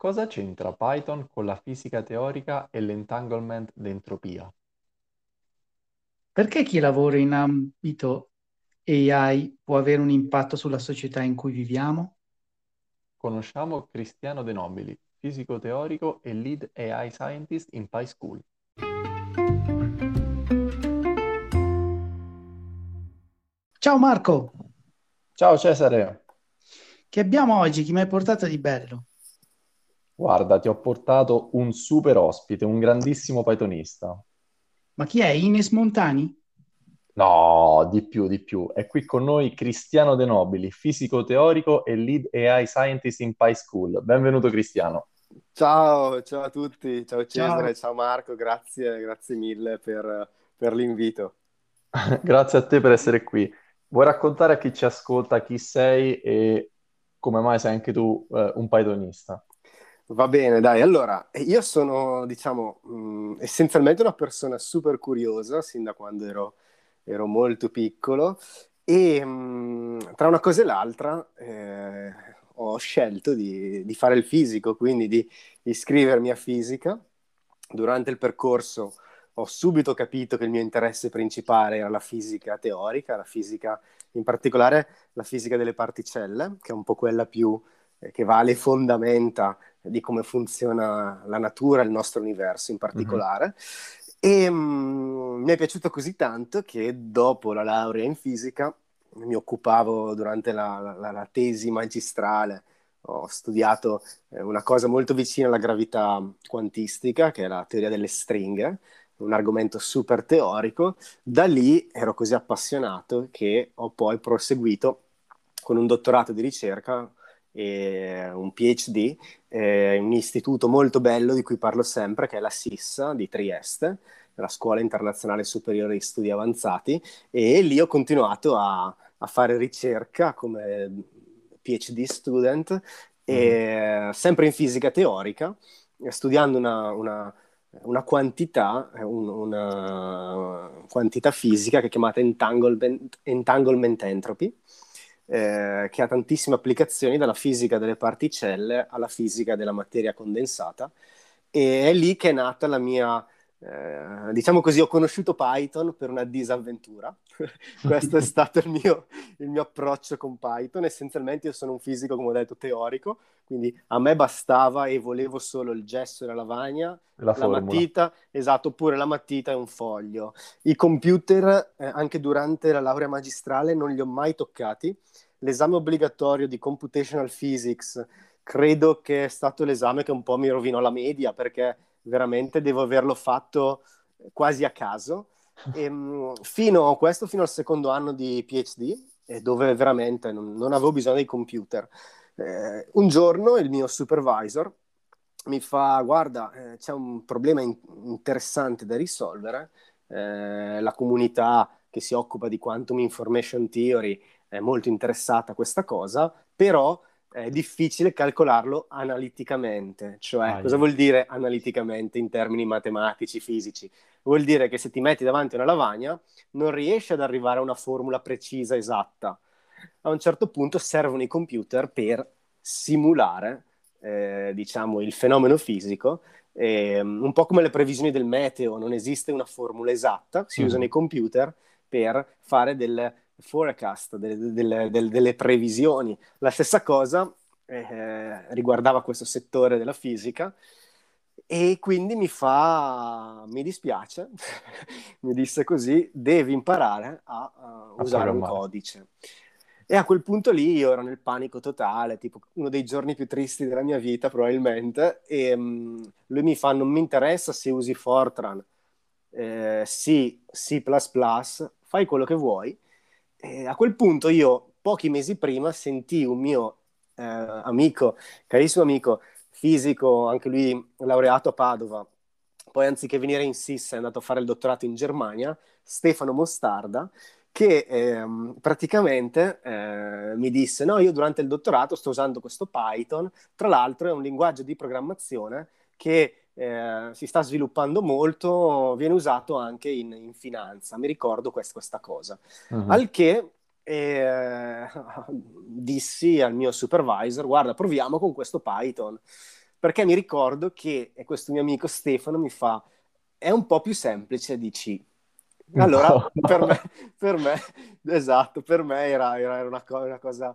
Cosa c'entra Python con la fisica teorica e l'entanglement d'entropia? Perché chi lavora in ambito AI può avere un impatto sulla società in cui viviamo? Conosciamo Cristiano De Nobili, fisico teorico e lead AI scientist in PySchool. Ciao Marco, Ciao Cesare, che abbiamo oggi? Chi mi hai portato di bello? Guarda, ti ho portato un super ospite, un grandissimo Pythonista. Ma chi è? Ines Montani? No, di più, di più. È qui con noi Cristiano De Nobili, fisico teorico e lead AI scientist in PySchool. Benvenuto Cristiano. Ciao, ciao a tutti, ciao Cesare, Ciao. ciao Marco, grazie, grazie mille per, per l'invito. Grazie a te per essere qui. Vuoi raccontare a chi ci ascolta chi sei e come mai sei anche tu eh, un Pythonista? Va bene, dai, allora, io sono, diciamo, mh, essenzialmente una persona super curiosa, sin da quando ero, ero molto piccolo, e mh, tra una cosa e l'altra eh, ho scelto di, di fare il fisico, quindi di iscrivermi a fisica. Durante il percorso ho subito capito che il mio interesse principale era la fisica teorica, la fisica, in particolare la fisica delle particelle, che è un po' quella più eh, che va alle fondamenta di come funziona la natura, il nostro universo in Mhm. particolare. E mm, mi è piaciuto così tanto che dopo la laurea in fisica mi occupavo durante la, la- la tesi magistrale, ho studiato eh, una cosa molto vicina alla gravità quantistica, che è la teoria delle stringhe, un argomento super teorico. Da lì ero così appassionato che ho poi proseguito con un dottorato di ricerca e un PhD eh, in un istituto molto bello di cui parlo sempre, che è la SISSA di Trieste, la Scuola Internazionale Superiore di Studi Avanzati, e lì ho continuato a, a fare ricerca come PhD student, Mhm. e, sempre in fisica teorica, studiando una, una- una quantità, un- una quantità fisica che è chiamata entanglement, entanglement entropy, eh, che ha tantissime applicazioni dalla fisica delle particelle alla fisica della materia condensata. E è lì che è nata la mia, eh, diciamo così, ho conosciuto Python per una disavventura. Questo è stato il mio, il mio approccio con Python. Essenzialmente io sono un fisico, come ho detto, teorico, quindi a me bastava e volevo solo il gesso e la lavagna, La la matita, esatto, oppure la matita e un foglio. I computer, eh, anche durante la laurea magistrale, non li ho mai toccati. L'esame obbligatorio di Computational Physics credo che è stato l'esame che un po' mi rovinò la media perché veramente devo averlo fatto quasi a caso. E, mh, fino a questo, fino al secondo anno di PhD, eh, dove veramente non, non avevo bisogno dei computer. Eh, un giorno il mio supervisor mi fa: Guarda, eh, c'è un problema in- interessante da risolvere. Eh, la comunità che si occupa di quantum information theory è molto interessata a questa cosa, però è difficile calcolarlo analiticamente. Cioè, cosa Aia. vuol dire analiticamente in termini matematici, fisici? Vuol dire che se ti metti davanti a una lavagna non riesci ad arrivare a una formula precisa, esatta. A un certo punto servono i computer per simulare, eh, diciamo, il fenomeno fisico. Eh, un po' come le previsioni del meteo, non esiste una formula esatta, si usano i computer per fare del forecast, delle, delle- delle- delle previsioni. La stessa cosa eh, riguardava questo settore della fisica e quindi mi fa, mi dispiace, mi disse così, devi imparare a, a A usare un programmare. codice. E a quel punto lì io ero nel panico totale, tipo uno dei giorni più tristi della mia vita probabilmente, e mh, lui mi fa, non mi interessa se usi Fortran, eh, C, C++, fai quello che vuoi. E a quel punto io, pochi mesi prima, sentii un mio eh, amico, carissimo amico, fisico, anche lui laureato a Padova, poi anziché venire in SIS è andato a fare il dottorato in Germania, Stefano Mostarda, che ehm, praticamente eh, mi disse, no, io durante il dottorato sto usando questo Python, tra l'altro è un linguaggio di programmazione che eh, si sta sviluppando molto, viene usato anche in, in finanza, mi ricordo quest- questa cosa. Mhm. Al che eh, dissi al mio supervisor, guarda, proviamo con questo Python. perché mi ricordo che questo mio amico Stefano mi fa, è un po' più semplice di C. Allora, no. per, me, per, me, esatto, per me era, era una, co- una, cosa...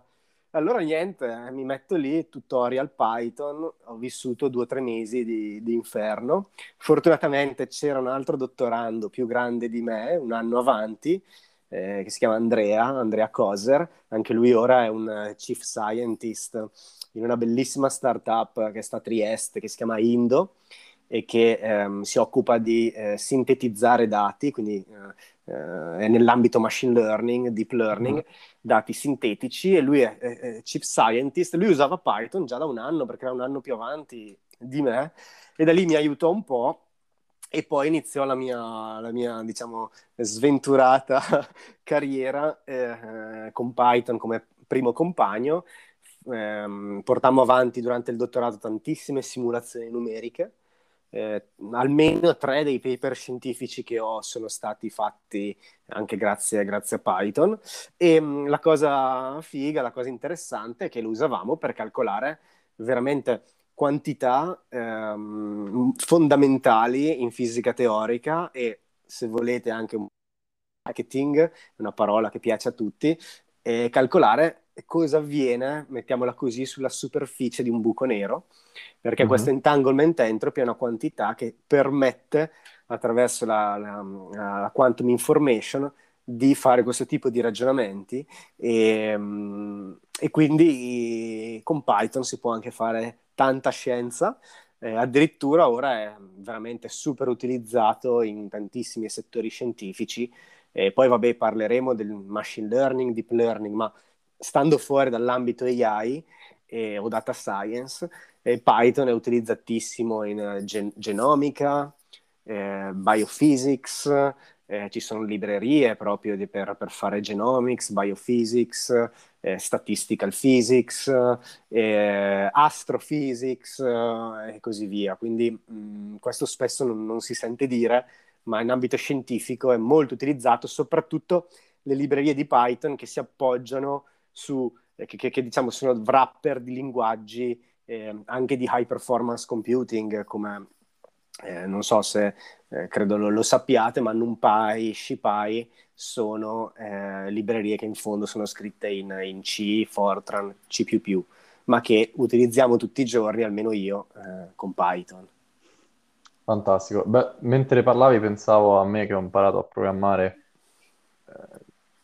Allora niente, eh, mi metto lì, tutorial Python, ho vissuto due o tre mesi di, di, inferno. Fortunatamente c'era un altro dottorando più grande di me, un anno avanti, eh, che si chiama Andrea, Andrea Koser, anche lui ora è un eh, chief scientist in una bellissima startup che sta a Trieste, che si chiama Indo, e che ehm, si occupa di eh, sintetizzare dati, quindi eh, eh, nell'ambito machine learning, deep learning, mm. dati sintetici, e lui è, è, è chief scientist, lui usava Python già da un anno, perché era un anno più avanti di me, e da lì mi aiutò un po', e poi iniziò la mia, la mia diciamo, sventurata carriera eh, con Python come primo compagno. Eh, portammo avanti durante il dottorato tantissime simulazioni numeriche. Eh, almeno tre dei paper scientifici che ho sono stati fatti anche grazie, grazie a Python. E mh, la cosa figa, la cosa interessante è che lo usavamo per calcolare veramente quantità ehm, fondamentali in fisica teorica e se volete anche un marketing, una parola che piace a tutti, e calcolare cosa avviene, mettiamola così, sulla superficie di un buco nero, perché uh-huh. questo entanglement entropy è una quantità che permette, attraverso la, la, la quantum information, di fare questo tipo di ragionamenti e, mm, e quindi con Python si può anche fare tanta scienza, eh, addirittura ora è veramente super utilizzato in tantissimi settori scientifici. E poi, vabbè, parleremo del machine learning, deep learning, ma stando fuori dall'ambito AI eh, o data science, eh, Python è utilizzatissimo in uh, gen- genomica, eh, biophysics, eh, ci sono librerie proprio di, per, per, fare genomics, biophysics, eh, statistical physics, eh, astrophysics eh, e così via. Quindi mh, mm, questo spesso non, non, si sente dire, ma in ambito scientifico è molto utilizzato, soprattutto le librerie di Python che si appoggiano su, eh, che, che, che diciamo sono wrapper di linguaggi eh, anche di high performance computing come eh, non so se eh, credo lo, lo, sappiate, ma NumPy, SciPy sono eh, librerie che in fondo sono scritte in, in, C, Fortran, C++, ma che utilizziamo tutti i giorni, almeno io, eh, con Python. Fantastico. Beh, mentre parlavi pensavo a me che ho imparato a programmare eh,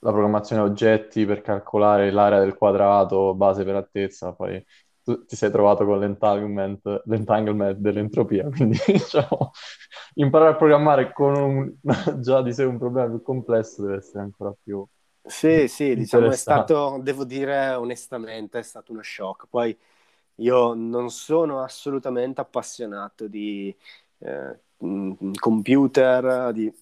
la programmazione oggetti per calcolare l'area del quadrato, base per altezza, poi tu ti sei trovato con l'entanglement, l'entanglement dell'entropia, quindi diciamo, imparare a programmare con un, già di sé un problema più complesso deve essere ancora più... Sì, sì, diciamo è stato, devo dire onestamente, è stato uno shock. Poi io non sono assolutamente appassionato di eh, computer, di...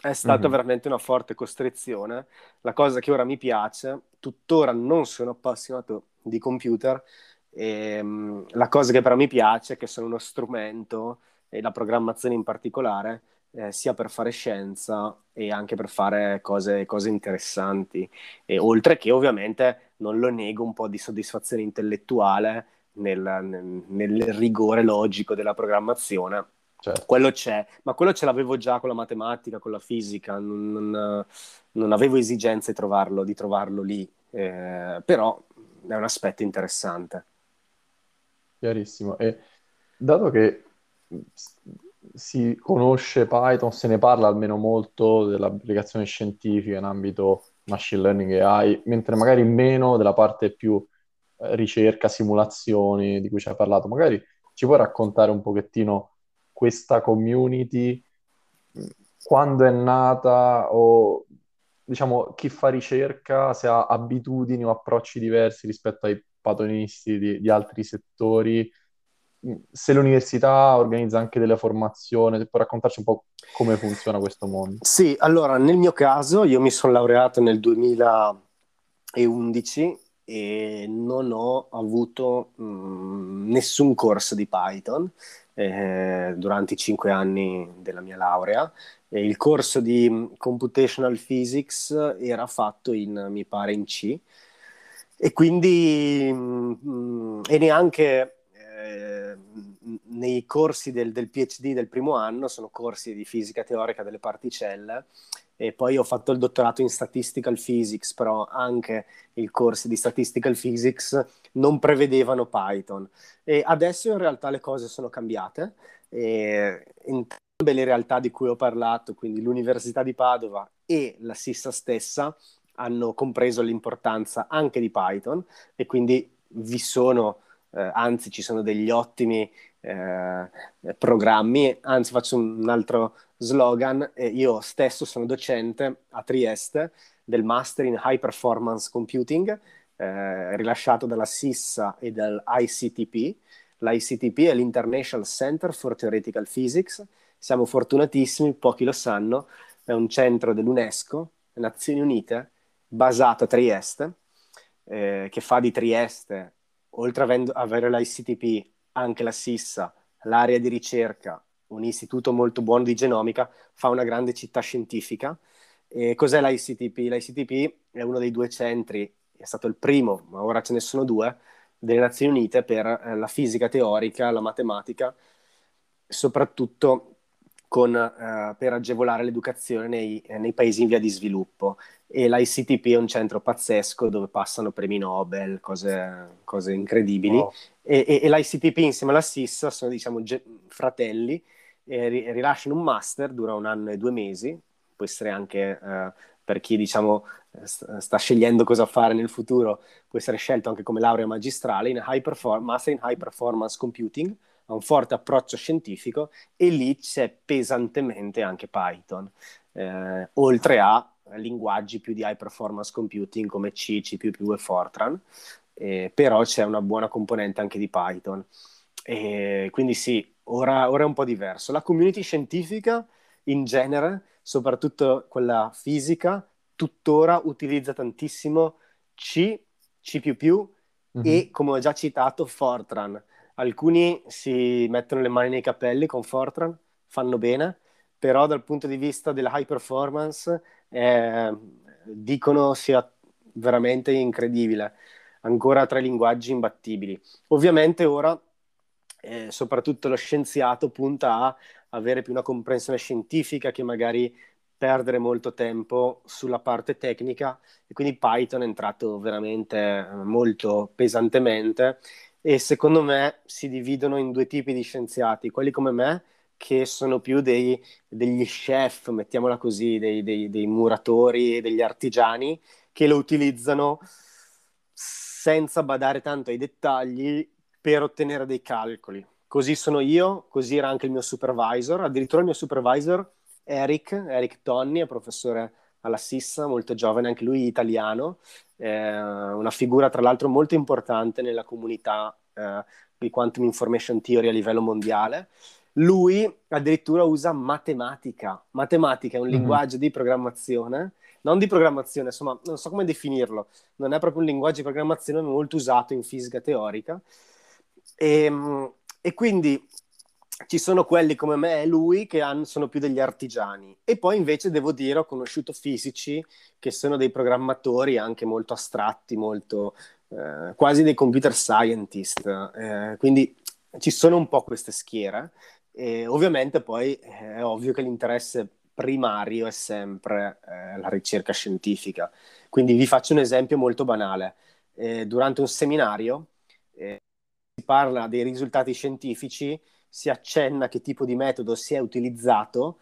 è stata mm-hmm. veramente una forte costrizione. La cosa che ora mi piace, tuttora non sono appassionato di computer. E, um, la cosa che però mi piace è che sono uno strumento, e la programmazione in particolare, eh, sia per fare scienza e anche per fare cose, cose interessanti. E, oltre che ovviamente non lo nego un po' di soddisfazione intellettuale nel, nel, rigore logico della programmazione. Certo. Quello c'è, ma quello ce l'avevo già con la matematica, con la fisica, non, non, non avevo esigenze di trovarlo, di trovarlo lì, eh, però è un aspetto interessante. Chiarissimo. E dato che si conosce Python, se ne parla almeno molto dell'applicazione scientifica in ambito machine learning e AI, mentre magari meno della parte più ricerca, simulazioni di cui ci hai parlato, magari ci puoi raccontare un pochettino questa community, quando è nata? O diciamo, chi fa ricerca, se ha abitudini o approcci diversi rispetto ai patonisti di, di altri settori, se l'università organizza anche delle formazioni, puoi raccontarci un po' come funziona questo mondo. Sì, allora, nel mio caso, io mi sono laureato nel 2011 e non ho avuto mh, nessun corso di Python eh, durante i cinque anni della mia laurea. Eh, il corso di mm, Computational Physics era fatto in, mi pare, in C. E quindi mh, mm, e neanche eh, nei corsi del, del, PhD del primo anno sono corsi di fisica teorica delle particelle e poi ho fatto il dottorato in statistical physics, però anche i corsi di statistical physics non prevedevano Python. E adesso in realtà le cose sono cambiate. E entrambe le realtà di cui ho parlato, quindi l'Università di Padova e la SISA stessa, hanno compreso l'importanza anche di Python e quindi vi sono, eh, anzi ci sono degli ottimi eh, programmi, anzi faccio un altro slogan, eh, io stesso sono docente a Trieste del Master in High Performance Computing, eh, rilasciato dalla SISSA e dall'ICTP. L'ICTP è l'International Center for Theoretical Physics, siamo fortunatissimi, pochi lo sanno, è un centro dell'UNESCO, Nazioni Unite, basato a Trieste, eh, che fa di Trieste, oltre ad avere l'ICTP, anche la SISSA, l'area di ricerca, un istituto molto buono di genomica, fa una grande città scientifica. E cos'è l'ICTP? L'ICTP è uno dei due centri, è stato il primo, ma ora ce ne sono due, delle Nazioni Unite per eh, la fisica teorica, la matematica, soprattutto con, uh, per agevolare l'educazione nei, eh, nei, paesi in via di sviluppo. E l'ICTP è un centro pazzesco dove passano premi Nobel, cose, cose incredibili. Oh. E, e, e, l'ICTP insieme alla SIS sono diciamo ge- fratelli, e ri- rilasciano un master, dura un anno e due mesi, può essere anche uh, per chi diciamo st- sta scegliendo cosa fare nel futuro, può essere scelto anche come laurea magistrale in high perform- Master in High Performance Computing ha un forte approccio scientifico e lì c'è pesantemente anche Python, eh, oltre a linguaggi più di high performance computing come C, C++ e Fortran, eh, però c'è una buona componente anche di Python. E quindi sì, ora, ora è un po' diverso. La community scientifica in genere, soprattutto quella fisica, tuttora utilizza tantissimo C, C++ mm-hmm. e, come ho già citato, Fortran alcuni si mettono le mani nei capelli con Fortran, fanno bene, però dal punto di vista della high performance eh, dicono sia veramente incredibile, ancora tra i linguaggi imbattibili. Ovviamente ora, eh, soprattutto lo scienziato punta a avere più una comprensione scientifica che magari perdere molto tempo sulla parte tecnica e quindi Python è entrato veramente eh, molto pesantemente e secondo me si dividono in due tipi di scienziati, quelli come me che sono più dei, degli chef, mettiamola così, dei, dei, dei muratori, degli artigiani che lo utilizzano senza badare tanto ai dettagli per ottenere dei calcoli. Così sono io, così era anche il mio supervisor, addirittura il mio supervisor Eric, Eric Tonni, è professore alla Sissa, molto giovane, anche lui italiano, eh, una figura tra l'altro molto importante nella comunità eh, di Quantum Information Theory a livello mondiale. Lui addirittura usa matematica. Matematica è un mm-hmm. linguaggio di programmazione, non di programmazione, insomma, non so come definirlo, non è proprio un linguaggio di programmazione molto usato in fisica teorica. E, ehm, e quindi ci sono quelli come me e lui che hanno, sono più degli artigiani e poi invece devo dire ho conosciuto fisici che sono dei programmatori anche molto astratti, molto eh, quasi dei computer scientist, eh, quindi ci sono un po' queste schiere e ovviamente poi è ovvio che l'interesse primario è sempre eh, la ricerca scientifica. Quindi vi faccio un esempio molto banale. Eh, durante un seminario eh, si parla dei risultati scientifici si accenna che tipo di metodo si è utilizzato,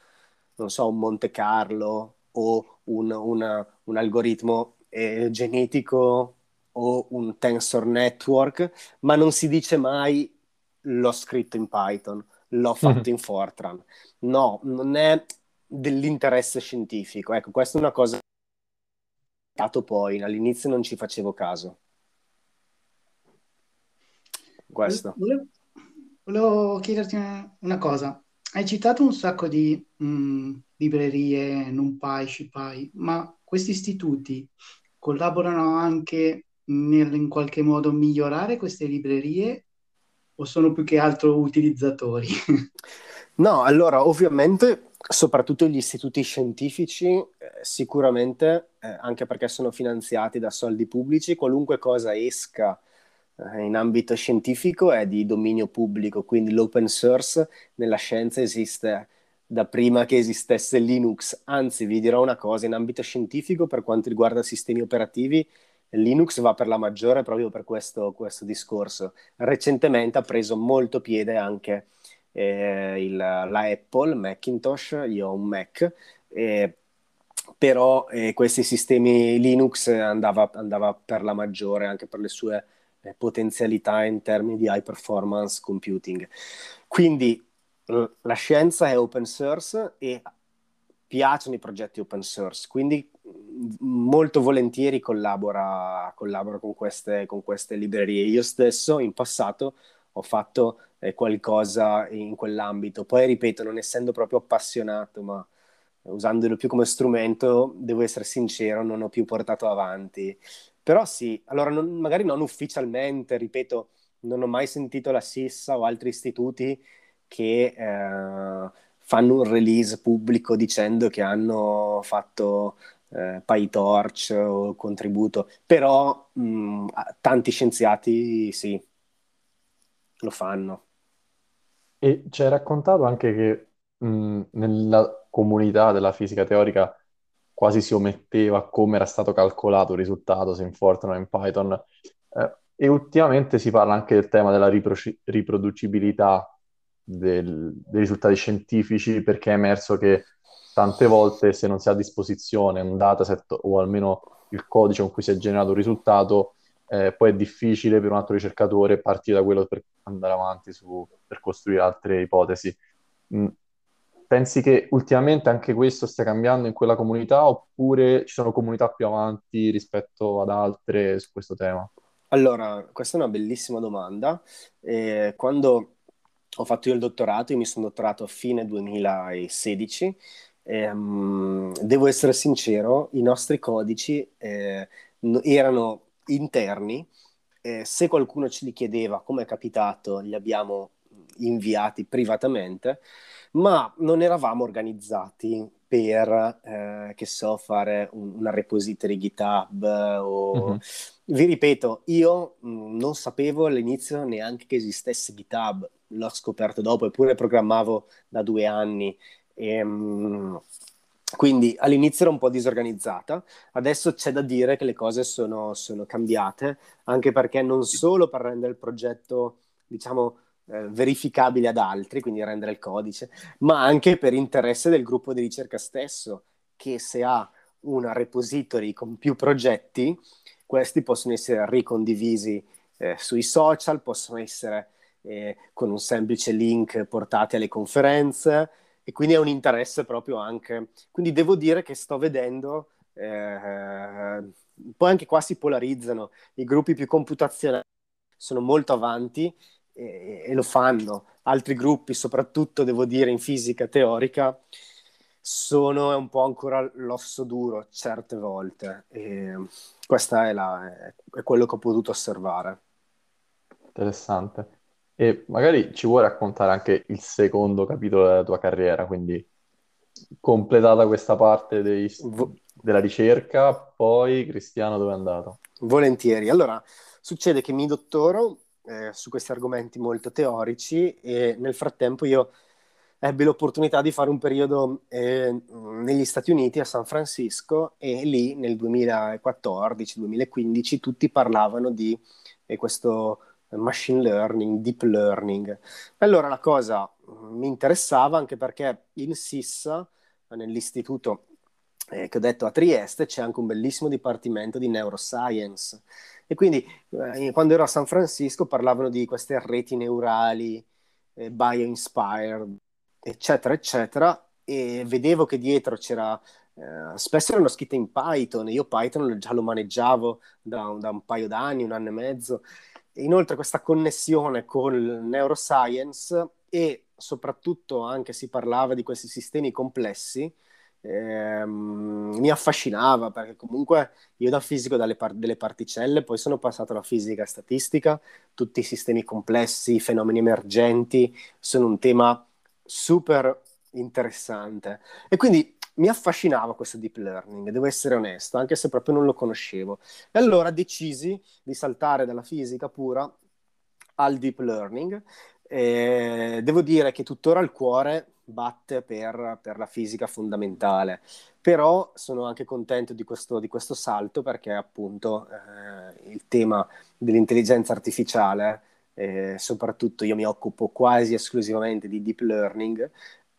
non so, un Monte Carlo o un, una, un algoritmo eh, genetico o un tensor network, ma non si dice mai l'ho scritto in Python, l'ho fatto mm-hmm. in Fortran. No, non è dell'interesse scientifico. Ecco, questa è una cosa che poi, all'inizio non ci facevo caso. Questo. Volevo, Volevo chiederti una, cosa. Hai citato un sacco di mh, mm, librerie, NumPy, SciPy, ma questi istituti collaborano anche nel in qualche modo migliorare queste librerie o sono più che altro utilizzatori? No, allora ovviamente soprattutto gli istituti scientifici eh, sicuramente, eh, anche perché sono finanziati da soldi pubblici, qualunque cosa esca in ambito scientifico è di dominio pubblico, quindi l'open source nella scienza esiste da prima che esistesse Linux. Anzi, vi dirò una cosa, in ambito scientifico, per quanto riguarda sistemi operativi, Linux va per la maggiore proprio per questo, questo discorso. Recentemente ha preso molto piede anche eh, il, la Apple, Macintosh, io ho un Mac, eh, però eh, questi sistemi Linux andava, andava, per la maggiore anche per le sue eh, potenzialità in termini di high performance computing. Quindi la scienza è open source e piacciono i progetti open source, quindi molto volentieri collabora, collabora con, queste, con, queste, librerie. Io stesso in passato ho fatto eh, qualcosa in quell'ambito, poi ripeto, non essendo proprio appassionato, ma usandolo più come strumento, devo essere sincero, non ho più portato avanti. Però sì, allora non, magari non ufficialmente, ripeto, non ho mai sentito la SISSA o altri istituti che eh, fanno un release pubblico dicendo che hanno fatto eh, PyTorch o contributo, però mh, tanti scienziati sì, lo fanno. E ci hai raccontato anche che mh, nella comunità della fisica teorica quasi si ometteva come era stato calcolato il risultato, se in Fortran o in Python. Eh, e ultimamente si parla anche del tema della ripro- riproducibilità del, dei risultati scientifici perché è emerso che tante volte se non si ha a disposizione un dataset o almeno il codice con cui si è generato un risultato, eh, poi è difficile per un altro ricercatore partire da quello per andare avanti su, per costruire altre ipotesi. Mm. Pensi che ultimamente anche questo stia cambiando in quella comunità oppure ci sono comunità più avanti rispetto ad altre su questo tema? Allora, questa è una bellissima domanda. Eh, quando ho fatto io il dottorato, io mi sono dottorato a fine 2016. E, um, devo essere sincero, i nostri codici eh, erano interni. Eh, se qualcuno ce li chiedeva, come è capitato, li abbiamo inviati privatamente, ma non eravamo organizzati per, eh, che so, fare un, una repository GitHub o... Mm-hmm. Vi ripeto, io mh, mm, non sapevo all'inizio neanche che esistesse GitHub, l'ho scoperto dopo, eppure programmavo da due anni. E, mh, quindi all'inizio era un po' disorganizzata, adesso c'è da dire che le cose sono, sono cambiate, anche perché non solo per rendere il progetto, diciamo, eh, verificabile ad altri, quindi rendere il codice, ma anche per interesse del gruppo di ricerca stesso, che se ha una repository con più progetti, questi possono essere ricondivisi eh, sui social, possono essere eh, con un semplice link portati alle conferenze e quindi è un interesse proprio anche. Quindi devo dire che sto vedendo, eh, poi anche qua si polarizzano, i gruppi più computazionali sono molto avanti e, e lo fanno, altri gruppi, soprattutto devo dire in fisica teorica, sono un po' ancora l'osso duro certe volte. E questo è, è quello che ho potuto osservare. Interessante. E magari ci vuoi raccontare anche il secondo capitolo della tua carriera, quindi completata questa parte dei, della ricerca, poi Cristiano dove è andato? Volentieri. Allora, succede che mi dottoro eh, su questi argomenti molto teorici e nel frattempo io ebbi l'opportunità di fare un periodo eh, negli Stati Uniti, a San Francisco, e lì nel 2014-2015 tutti parlavano di eh, questo machine learning, deep learning. Allora la cosa mm, mi interessava anche perché in SISSA, nell'istituto eh, che ho detto a Trieste, c'è anche un bellissimo dipartimento di neuroscience. E quindi eh, quando ero a San Francisco parlavano di queste reti neurali, eh, bio-inspired, eccetera, eccetera, e vedevo che dietro c'era Uh, spesso erano scritte in Python, io Python già lo maneggiavo da, da, un paio d'anni, un anno e mezzo, Inoltre questa connessione con il neuroscience e soprattutto anche si parlava di questi sistemi complessi, ehm, mi affascinava perché comunque io da fisico par- delle particelle poi sono passato alla fisica statistica, tutti i sistemi complessi, i fenomeni emergenti sono un tema super interessante e quindi mi affascinava questo deep learning, devo essere onesto, anche se proprio non lo conoscevo. E allora decisi di saltare dalla fisica pura al deep learning. E devo dire che tuttora il cuore batte per, per, la fisica fondamentale, però sono anche contento di questo, di questo salto perché appunto eh, il tema dell'intelligenza artificiale, eh, soprattutto io mi occupo quasi esclusivamente di deep learning,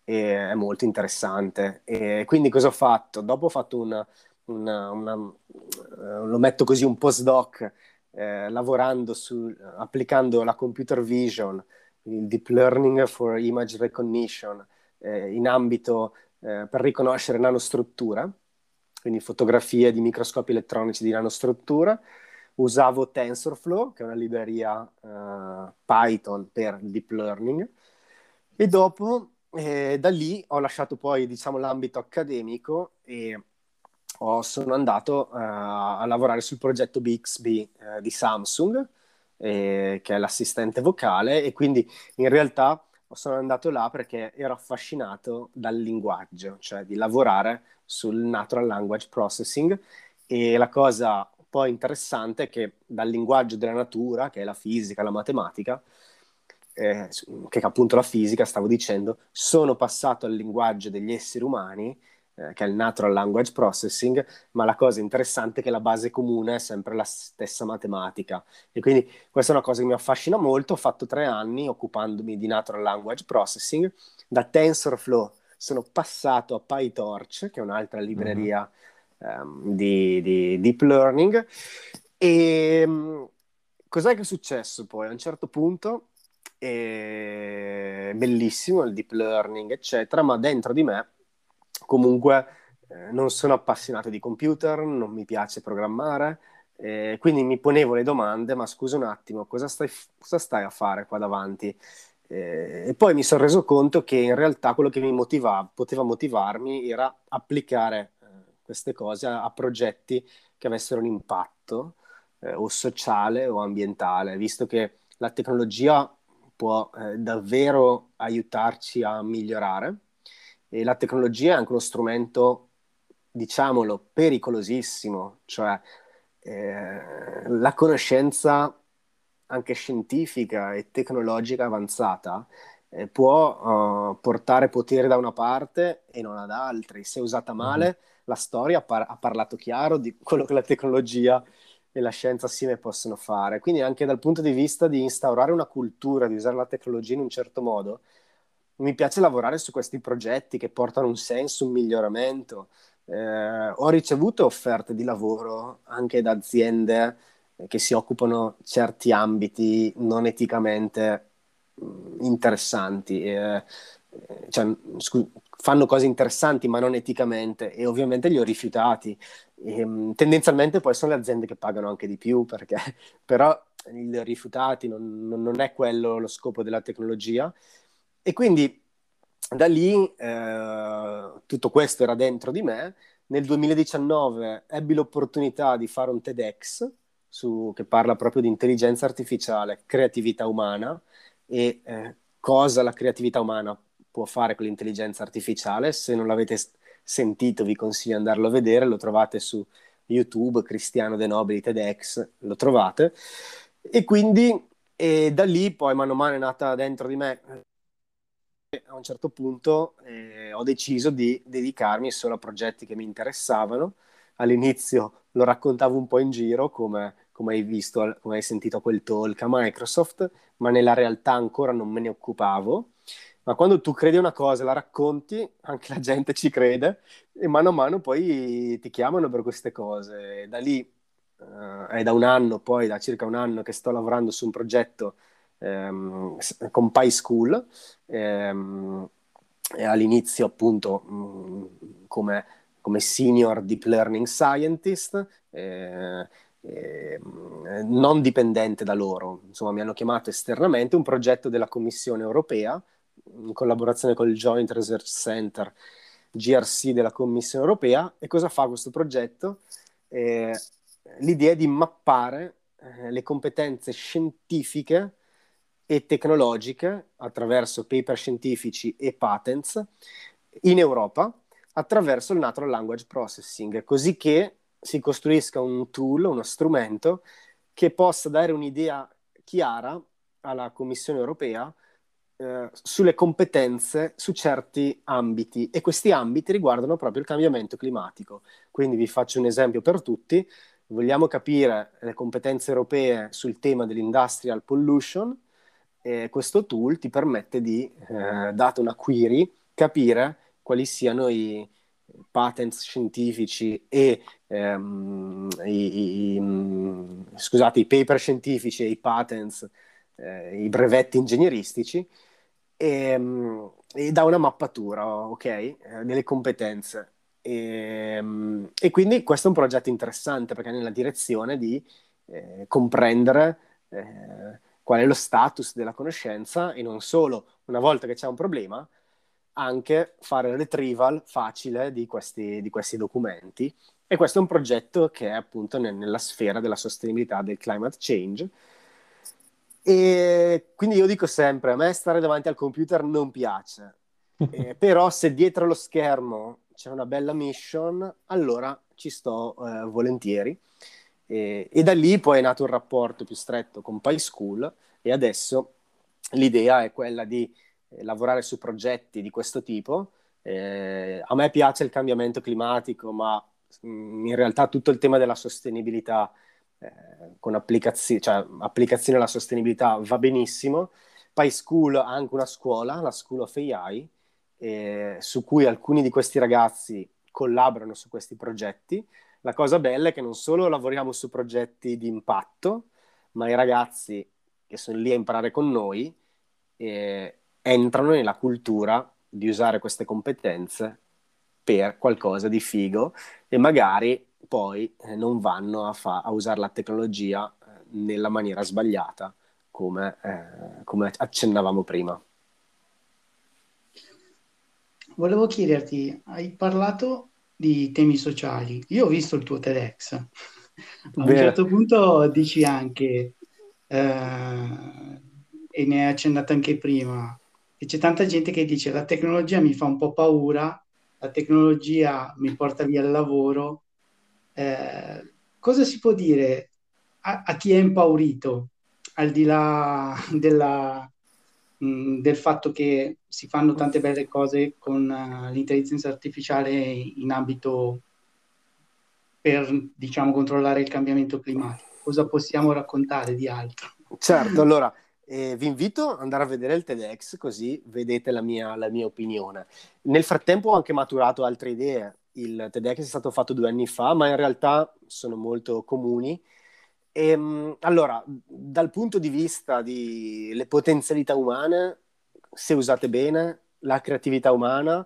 e è molto interessante. E quindi cosa ho fatto? Dopo ho fatto una, una, una uh, lo metto così un postdoc eh, lavorando su, applicando la computer vision, il deep learning for image recognition eh, in ambito eh, per riconoscere nanostruttura, quindi fotografie di microscopi elettronici di nanostruttura. Usavo TensorFlow, che è una libreria eh, Python per deep learning, e dopo e da lì ho lasciato poi diciamo, l'ambito accademico e ho, sono andato uh, a lavorare sul progetto Bixby di Samsung, eh, che è l'assistente vocale, e quindi in realtà sono andato là perché ero affascinato dal linguaggio, cioè di lavorare sul natural language processing. E la cosa poi interessante è che dal linguaggio della natura, che è la fisica, la matematica, eh, che è appunto la fisica, stavo dicendo, sono passato al linguaggio degli esseri umani, eh, che è il Natural Language Processing, ma la cosa interessante è che la base comune è sempre la stessa matematica. E quindi questa è una cosa che mi affascina molto. Ho fatto tre anni occupandomi di Natural Language Processing. Da TensorFlow sono passato a PyTorch, che è un'altra libreria mm-hmm. um, di, di, deep learning. E um, cos'è che è successo poi? A un certo punto e bellissimo il deep learning, eccetera, ma dentro di me comunque eh, non sono appassionato di computer, non mi piace programmare, eh, quindi mi ponevo le domande, ma scusa un attimo, cosa stai, cosa stai a fare qua davanti? Eh, e poi mi sono reso conto che in realtà quello che mi motivava, poteva motivarmi era applicare eh, queste cose a, a, progetti che avessero un impatto eh, o sociale o ambientale, visto che la tecnologia può eh, davvero aiutarci a migliorare e la tecnologia è anche uno strumento, diciamolo, pericolosissimo, cioè eh, la conoscenza anche scientifica e tecnologica avanzata eh, può uh, portare potere da una parte e non ad altri. Se usata male, mm-hmm. la storia par- ha, parlato chiaro di quello che la tecnologia e la scienza assieme possono fare. Quindi anche dal punto di vista di instaurare una cultura, di usare la tecnologia in un certo modo, mi piace lavorare su questi progetti che portano un senso, un miglioramento. Eh, ho ricevuto offerte di lavoro anche da aziende che si occupano certi ambiti non eticamente mm, interessanti. Eh, cioè, scu- fanno cose interessanti ma non eticamente e ovviamente li ho rifiutati. E, ehm, tendenzialmente poi sono le aziende che pagano anche di più perché però li ho rifiutati, non, non è quello lo scopo della tecnologia e quindi da lì eh, tutto questo era dentro di me. Nel 2019 ebbi l'opportunità di fare un TEDx su, che parla proprio di intelligenza artificiale, creatività umana e eh, cosa la creatività umana può fare con l'intelligenza artificiale. Se non l'avete sentito, vi consiglio di andarlo a vedere. Lo trovate su YouTube, Cristiano De Nobili TEDx, lo trovate. E quindi e da lì poi mano a mano è nata dentro di me. A un certo punto eh, ho deciso di dedicarmi solo a progetti che mi interessavano. All'inizio lo raccontavo un po' in giro, come, come hai visto, come hai sentito quel talk a Microsoft, ma nella realtà ancora non me ne occupavo ma quando tu credi una cosa, la racconti, anche la gente ci crede e mano a mano poi ti chiamano per queste cose. Da lì uh, è da un anno, poi da circa un anno che sto lavorando su un progetto um, con PySchool um, e all'inizio appunto um, come, come, senior deep learning scientist. Eh, eh, non dipendente da loro, insomma mi hanno chiamato esternamente un progetto della Commissione europea in collaborazione con il Joint Research Center GRC della Commissione europea. E cosa fa questo progetto? Eh, l'idea è di mappare eh, le competenze scientifiche e tecnologiche attraverso paper scientifici e patents in Europa attraverso il Natural Language Processing, così che si costruisca un tool, uno strumento che possa dare un'idea chiara alla Commissione europea eh, sulle competenze su certi ambiti e questi ambiti riguardano proprio il cambiamento climatico. Quindi vi faccio un esempio per tutti. Vogliamo capire le competenze europee sul tema dell'industrial pollution e questo tool ti permette di, eh, data una query, capire quali siano i patents scientifici e ehm, i, i, scusate, i paper scientifici e i patents, eh, i brevetti ingegneristici e, ehm, e dà una mappatura, ok, eh, delle competenze. E, ehm, e, quindi questo è un progetto interessante perché è nella direzione di eh, comprendere eh, qual è lo status della conoscenza e non solo una volta che c'è un problema, anche fare il retrieval facile di questi, di questi documenti. E questo è un progetto che è appunto nel, nella sfera della sostenibilità del climate change. E quindi io dico sempre, a me stare davanti al computer non piace, eh, però se dietro lo schermo c'è una bella mission, allora ci sto eh, volentieri. E, e, da lì poi è nato un rapporto più stretto con PySchool e adesso l'idea è quella di eh, lavorare su progetti di questo tipo. Eh, a me piace il cambiamento climatico, ma mm, in realtà tutto il tema della sostenibilità eh, con applicazio- cioè, applicazione alla sostenibilità va benissimo. PySchool ha anche una scuola, la School of AI, eh, su cui alcuni di questi ragazzi collaborano su questi progetti. La cosa bella è che non solo lavoriamo su progetti di impatto, ma i ragazzi che sono lì a imparare con noi eh, entrano nella cultura di usare queste competenze per qualcosa di figo e magari poi eh, non vanno a, fa- a, usare la tecnologia eh, nella maniera sbagliata come, eh, come accennavamo prima. Volevo chiederti, hai parlato di temi sociali. Io ho visto il tuo TEDx. A un certo punto dici anche, eh, e ne hai accennato anche prima, e c'è tanta gente che dice la tecnologia mi fa un po' paura, la tecnologia mi porta via il lavoro. Eh, cosa si può dire a, a, chi è impaurito, al di là della, mh, del fatto che si fanno tante belle cose con uh, l'intelligenza artificiale in ambito per, diciamo, controllare il cambiamento climatico? Cosa possiamo raccontare di altro? Certo, allora e vi invito ad andare a vedere il TEDx così vedete la mia, la mia, opinione. Nel frattempo ho anche maturato altre idee. Il TEDx è stato fatto due anni fa, ma in realtà sono molto comuni. E, ehm, allora, dal punto di vista delle potenzialità umane, se usate bene, la creatività umana,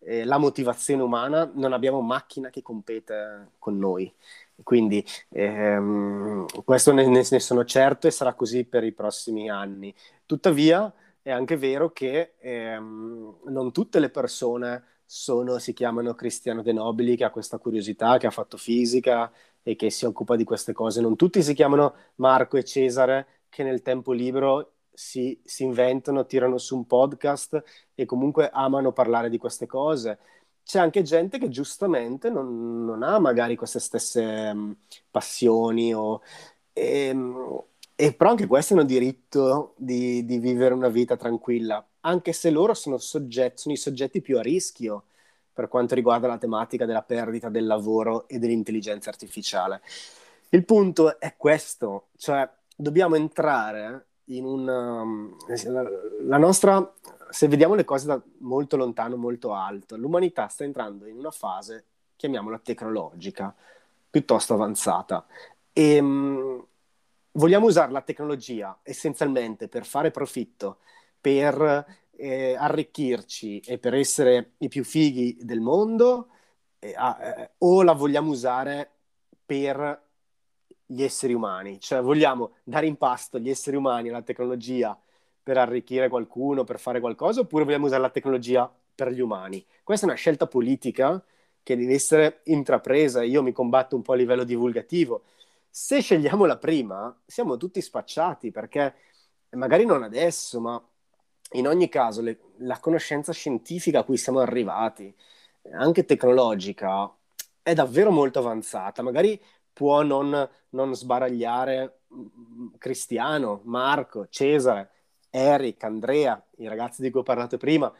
eh, la motivazione umana, non abbiamo macchina che compete con noi. Quindi ehm, questo ne, ne, sono certo e sarà così per i prossimi anni. Tuttavia è anche vero che ehm, non tutte le persone sono, si chiamano Cristiano De Nobili, che ha questa curiosità, che ha fatto fisica e che si occupa di queste cose. Non tutti si chiamano Marco e Cesare, che nel tempo libero si, si inventano, tirano su un podcast e comunque amano parlare di queste cose c'è anche gente che giustamente non, non ha magari queste stesse um, passioni o, e, um, e, però anche questi hanno diritto di, di, vivere una vita tranquilla, anche se loro sono, soggetti, sono i soggetti più a rischio per quanto riguarda la tematica della perdita del lavoro e dell'intelligenza artificiale. Il punto è questo, cioè dobbiamo entrare in una... Um, la nostra se vediamo le cose da molto lontano, molto alto, l'umanità sta entrando in una fase, chiamiamola tecnologica, piuttosto avanzata. E mh, vogliamo usare la tecnologia essenzialmente per fare profitto, per eh, arricchirci e per essere i più fighi del mondo, eh, eh, o la vogliamo usare per gli esseri umani, cioè vogliamo dare in pasto gli esseri umani alla tecnologia per arricchire qualcuno, per fare qualcosa, oppure vogliamo usare la tecnologia per gli umani? Questa è una scelta politica che deve essere intrapresa. Io mi combatto un po' a livello divulgativo. Se scegliamo la prima, siamo tutti spacciati perché magari non adesso, ma in ogni caso le, la conoscenza scientifica a cui siamo arrivati, anche tecnologica, è davvero molto avanzata. Magari può non, non sbaragliare mm, Cristiano, Marco, Cesare, Eric, Andrea, i ragazzi di cui ho parlato prima,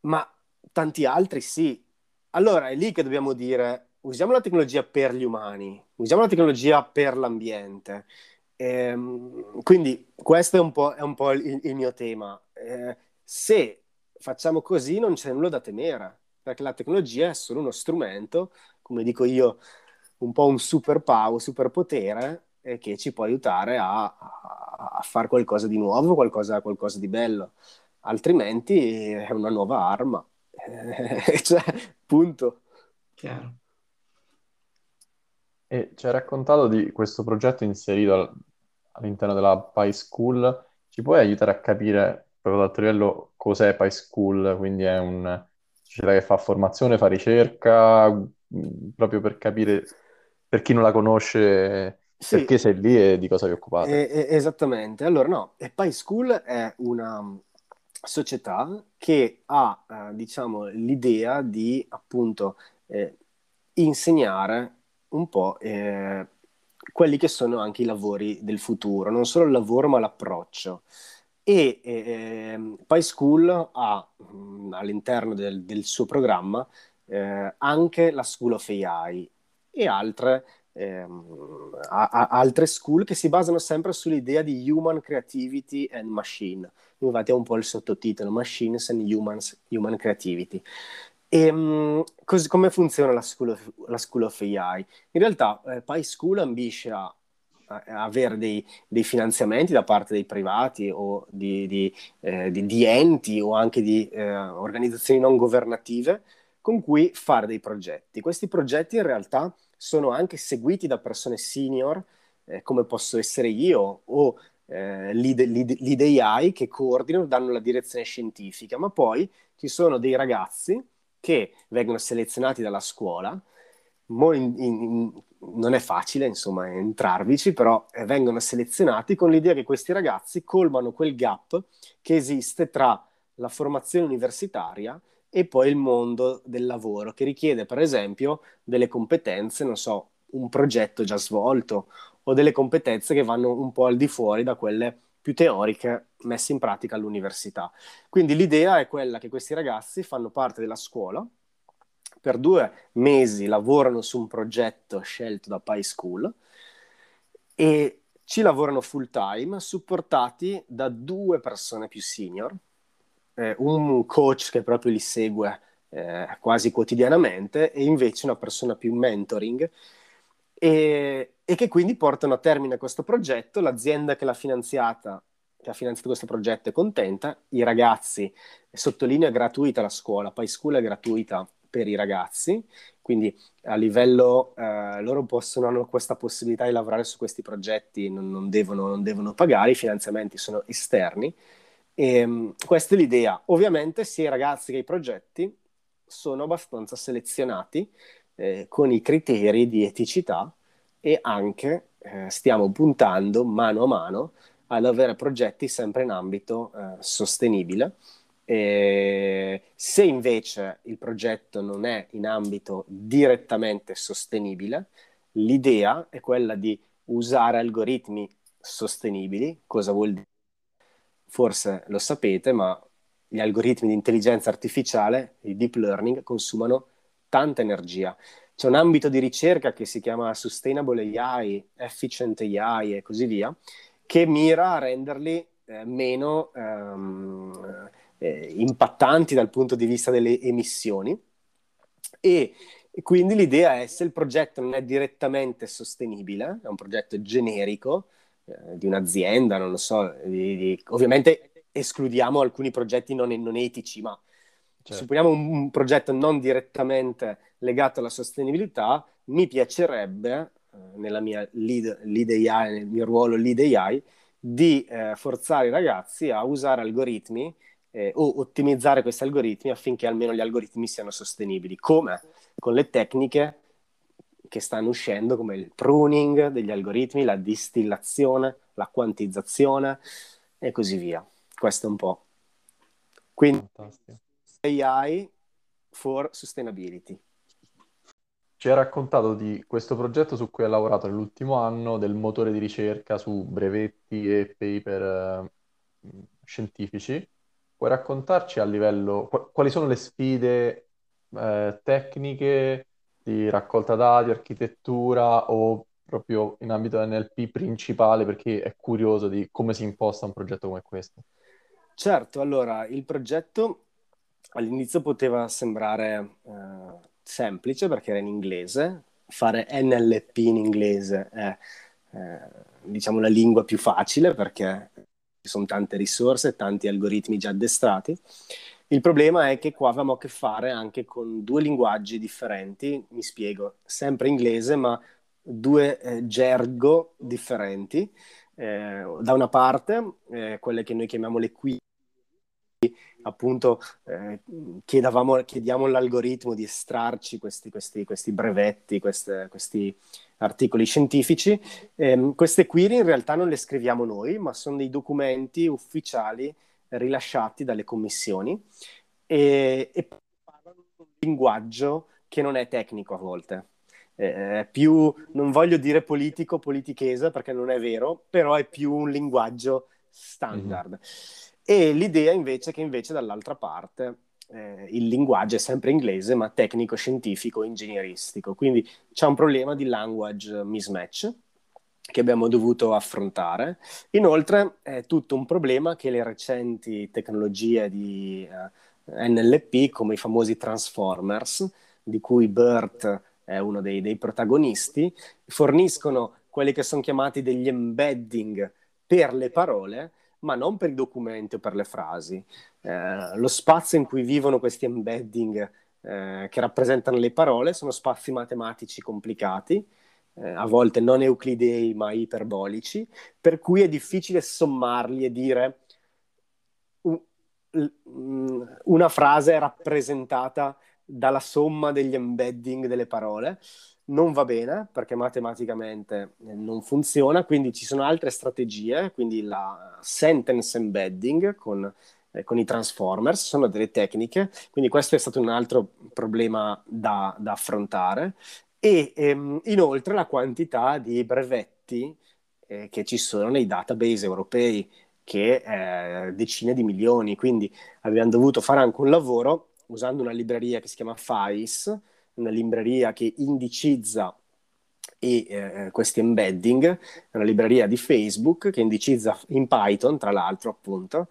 ma tanti altri sì. Allora è lì che dobbiamo dire usiamo la tecnologia per gli umani, usiamo la tecnologia per l'ambiente. Ehm, quindi questo è un po', è un po il, il, mio tema. Eh, se facciamo così non c'è nulla da temere, perché la tecnologia è solo uno strumento, come dico io, un po' un super power, superpotere eh, che ci può aiutare a, a, a fare qualcosa di nuovo, qualcosa, qualcosa, di bello. Altrimenti è una nuova arma. cioè, punto. Chiaro. E ci hai raccontato di questo progetto inserito all'interno della PySchool. Ci puoi aiutare a capire proprio ad alto livello cos'è PySchool? Quindi è un società che fa formazione, fa ricerca, proprio per capire, per chi non la conosce, sì. perché sei lì e di cosa vi occupate. Eh, esattamente. Allora, no, PySchool è una società che ha, eh, diciamo, l'idea di appunto eh, insegnare un po' eh, quelli che sono anche i lavori del futuro, non solo il lavoro ma l'approccio. E eh, PySchool ha mh, mm, all'interno del, del, suo programma eh, anche la School of AI e altre, ehm, a, a, altre school che si basano sempre sull'idea di Human Creativity and Machine. Infatti è un po' il sottotitolo Machines and Humans, Human Creativity. E, um, cos- come funziona la School, of, la School of AI? In realtà eh, PySchool ambisce a, a, avere dei, dei, finanziamenti da parte dei privati o di, di, eh, di, di enti o anche di eh, organizzazioni non governative con cui fare dei progetti. Questi progetti in realtà sono anche seguiti da persone senior, eh, come posso essere io, o eh, lead, lead, lead AI che coordinano, danno la direzione scientifica, ma poi ci sono dei ragazzi che vengono selezionati dalla scuola. In, in, non è facile, insomma, entrarvici, però eh, vengono selezionati con l'idea che questi ragazzi colmano quel gap che esiste tra la formazione universitaria e poi il mondo del lavoro, che richiede, per esempio, delle competenze, non so, un progetto già svolto o delle competenze che vanno un po' al di fuori da quelle più teoriche messe in pratica all'università. Quindi l'idea è quella che questi ragazzi fanno parte della scuola, per due mesi lavorano su un progetto scelto da PySchool e ci lavorano full time, supportati da due persone più senior, eh, un coach che proprio li segue eh, quasi quotidianamente e invece una persona più mentoring e, e che quindi portano a termine questo progetto. L'azienda che l'ha finanziata che ha finanziato questo progetto è contenta, i ragazzi, sottolinea gratuita la scuola, poi scuola è gratuita per i ragazzi, quindi a livello eh, loro possono, hanno questa possibilità di lavorare su questi progetti, non, non, devono, non devono, pagare, i finanziamenti sono esterni. E, um, questa è l'idea. Ovviamente sia i ragazzi che i progetti sono abbastanza selezionati eh, con i criteri di eticità e anche eh, stiamo puntando mano a mano ad avere progetti sempre in ambito eh, sostenibile. E se invece il progetto non è in ambito direttamente sostenibile, l'idea è quella di usare algoritmi sostenibili. Cosa vuol dire? Forse lo sapete, ma gli algoritmi di intelligenza artificiale, i deep learning, consumano tanta energia. C'è un ambito di ricerca che si chiama Sustainable AI, Efficient AI e così via, che mira a renderli eh, meno ehm, eh, impattanti dal punto di vista delle emissioni. E, quindi l'idea è se il progetto non è direttamente sostenibile, è un progetto generico eh, di un'azienda, non lo so, di, di, ovviamente escludiamo alcuni progetti non, non etici, ma certo. supponiamo un, un, progetto non direttamente legato alla sostenibilità, mi piacerebbe, eh, nella mia lead, lead, AI, nel mio ruolo lead AI, di eh, forzare i ragazzi a usare algoritmi eh, o ottimizzare questi algoritmi affinché almeno gli algoritmi siano sostenibili. Come? Con le tecniche che stanno uscendo come il pruning degli algoritmi, la distillazione, la quantizzazione e così via. Questo è un po'. Quindi Fantastico. AI for Sustainability. Ci ha raccontato di questo progetto su cui ha lavorato nell'ultimo anno, del motore di ricerca su brevetti e paper eh, scientifici. Puoi raccontarci a livello qu- quali sono le sfide eh, tecniche di raccolta dati, architettura o proprio in ambito NLP principale perché è curioso di come si imposta un progetto come questo? Certo, allora il progetto all'inizio poteva sembrare eh, semplice perché era in inglese, fare NLP in inglese è eh, diciamo la lingua più facile perché ci sono tante risorse, tanti algoritmi già addestrati. Il problema è che qua avevamo a che fare anche con due linguaggi differenti, mi spiego, sempre inglese ma due eh, gergo differenti. Eh, da una parte, eh, quelle che noi chiamiamo le qui appunto eh, chiediamo all'algoritmo di estrarci questi, questi, questi brevetti, queste, questi articoli scientifici. Eh, queste query in realtà non le scriviamo noi, ma sono dei documenti ufficiali rilasciati dalle commissioni e, e parlano un linguaggio che non è tecnico a volte. Eh, più, non voglio dire politico, politichese, perché non è vero, però è più un linguaggio standard. Mm-hmm. E l'idea invece che invece dall'altra parte eh, il linguaggio è sempre inglese, ma tecnico, scientifico, ingegneristico. Quindi c'è un problema di language mismatch che abbiamo dovuto affrontare. Inoltre è tutto un problema che le recenti tecnologie di eh, NLP, come i famosi transformers, di cui BERT è uno dei, dei protagonisti, forniscono quelli che sono chiamati degli embedding per le parole ma non per i documenti o per le frasi. Eh, lo spazio in cui vivono questi embedding eh, che rappresentano le parole sono spazi matematici complicati, eh, a volte non euclidei ma iperbolici, per cui è difficile sommarli e dire una frase è rappresentata dalla somma degli embedding delle parole non va bene perché matematicamente eh, non funziona, quindi ci sono altre strategie, quindi la sentence embedding con, eh, con i transformers, sono delle tecniche, quindi questo è stato un altro problema da, da affrontare. E ehm, inoltre la quantità di brevetti eh, che ci sono nei database europei, che è decine di milioni, quindi abbiamo dovuto fare anche un lavoro usando una libreria che si chiama FAIS, una libreria che indicizza e, eh, questi embedding, è una libreria di Facebook che indicizza in Python, tra l'altro, appunto.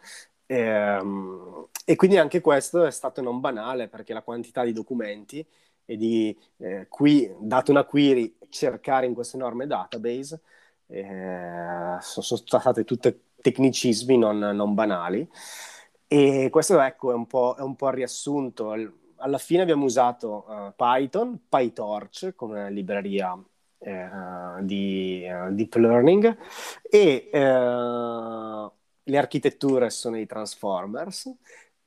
Ehm, e quindi anche questo è stato non banale perché la quantità di documenti e di eh, qui, dato una query, cercare in questo enorme database eh, sono, sono state tutte tecnicismi non, non banali. E questo ecco, è un po', è un po' il riassunto alla fine abbiamo usato uh, Python, PyTorch come libreria eh, di uh, deep learning e uh, le architetture sono i transformers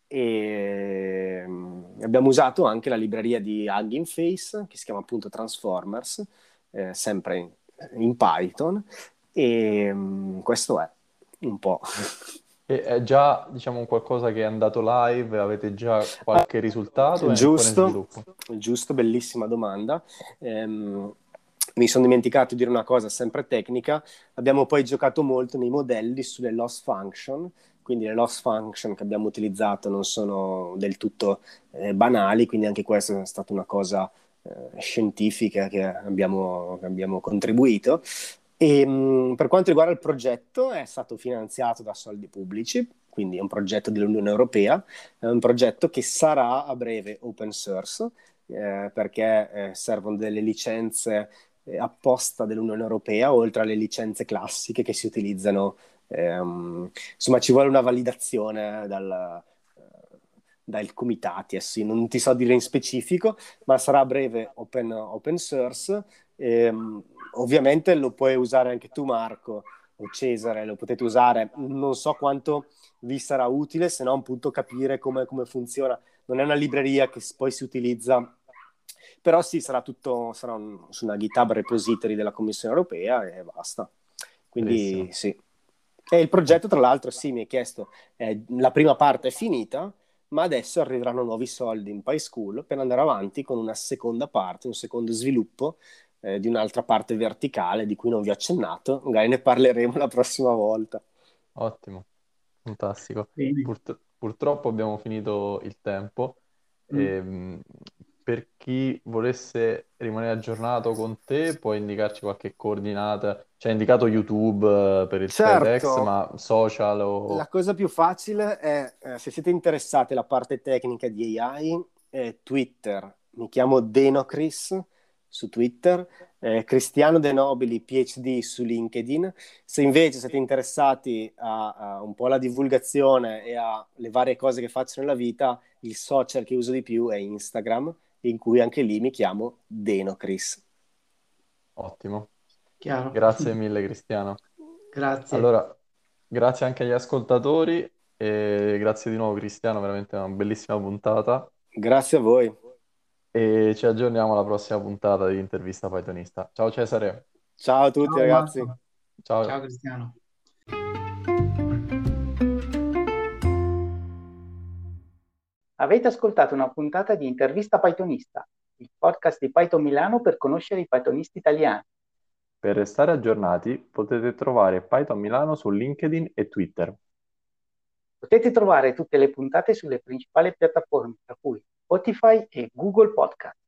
e um, abbiamo usato anche la libreria di Hugging Face che si chiama appunto Transformers eh, sempre in, in, Python e um, questo è un po' E è già, diciamo, qualcosa che è andato live? Avete già qualche risultato? Giusto, giusto, bellissima domanda. Ehm, mi sono dimenticato di dire una cosa sempre tecnica. Abbiamo poi giocato molto nei modelli sulle loss function, quindi le loss function che abbiamo utilizzato non sono del tutto eh, banali, quindi anche questa è stata una cosa eh, scientifica che abbiamo, che abbiamo contribuito. E, ehm, per quanto riguarda il progetto, è stato finanziato da soldi pubblici, quindi è un progetto dell'Unione Europea, è un progetto che sarà a breve open source, eh, perché eh, servono delle licenze eh, apposta dell'Unione Europea, oltre alle licenze classiche che si utilizzano. Ehm, insomma, ci vuole una validazione dal, eh, dai comitati, eh non ti so dire in specifico, ma sarà a breve open, open source. Ehm, ovviamente lo puoi usare anche tu Marco o Cesare, lo potete usare, non so quanto vi sarà utile, se no appunto capire come, come funziona. Non è una libreria che poi si utilizza, però sì, sarà tutto sarà un, su una GitHub repository della Commissione Europea e basta. Quindi Benissimo. sì. E il progetto, tra l'altro, sì, mi hai chiesto, eh, la prima parte è finita, ma adesso arriveranno nuovi soldi in PySchool per andare avanti con una seconda parte, un secondo sviluppo eh, di un'altra parte verticale di cui non vi ho accennato, magari ne parleremo la prossima volta. Ottimo, fantastico. Purt- purtroppo abbiamo finito il tempo. Mm. E, ehm, per chi volesse rimanere aggiornato con te, puoi indicarci qualche coordinata? Cioè, hai indicato YouTube eh, per il certo. TEDx, ma social o... La cosa più facile è, eh, se siete interessati alla parte tecnica di AI, è Twitter. Mi chiamo Denocris su Twitter, eh, Cristiano De Nobili, PhD su LinkedIn. Se invece siete interessati a, a un po' alla divulgazione e alle varie cose che faccio nella vita, il social che uso di più è Instagram, in cui anche lì mi chiamo Denocris. Ottimo. Chiaro. Grazie mille Cristiano. Grazie. Allora, grazie anche agli ascoltatori e grazie di nuovo Cristiano, veramente una bellissima puntata. Grazie a voi e ci aggiorniamo alla prossima puntata di Intervista Pythonista. Ciao Cesare. Ciao a tutti Ciao, ragazzi. Ciao. Ciao Cristiano. Avete ascoltato una puntata di Intervista Pythonista, il podcast di Python Milano per conoscere i Pythonisti italiani. Per restare aggiornati potete trovare Python Milano su LinkedIn e Twitter. Potete trovare tutte le puntate sulle principali piattaforme, tra cui Spotify e Google Podcast.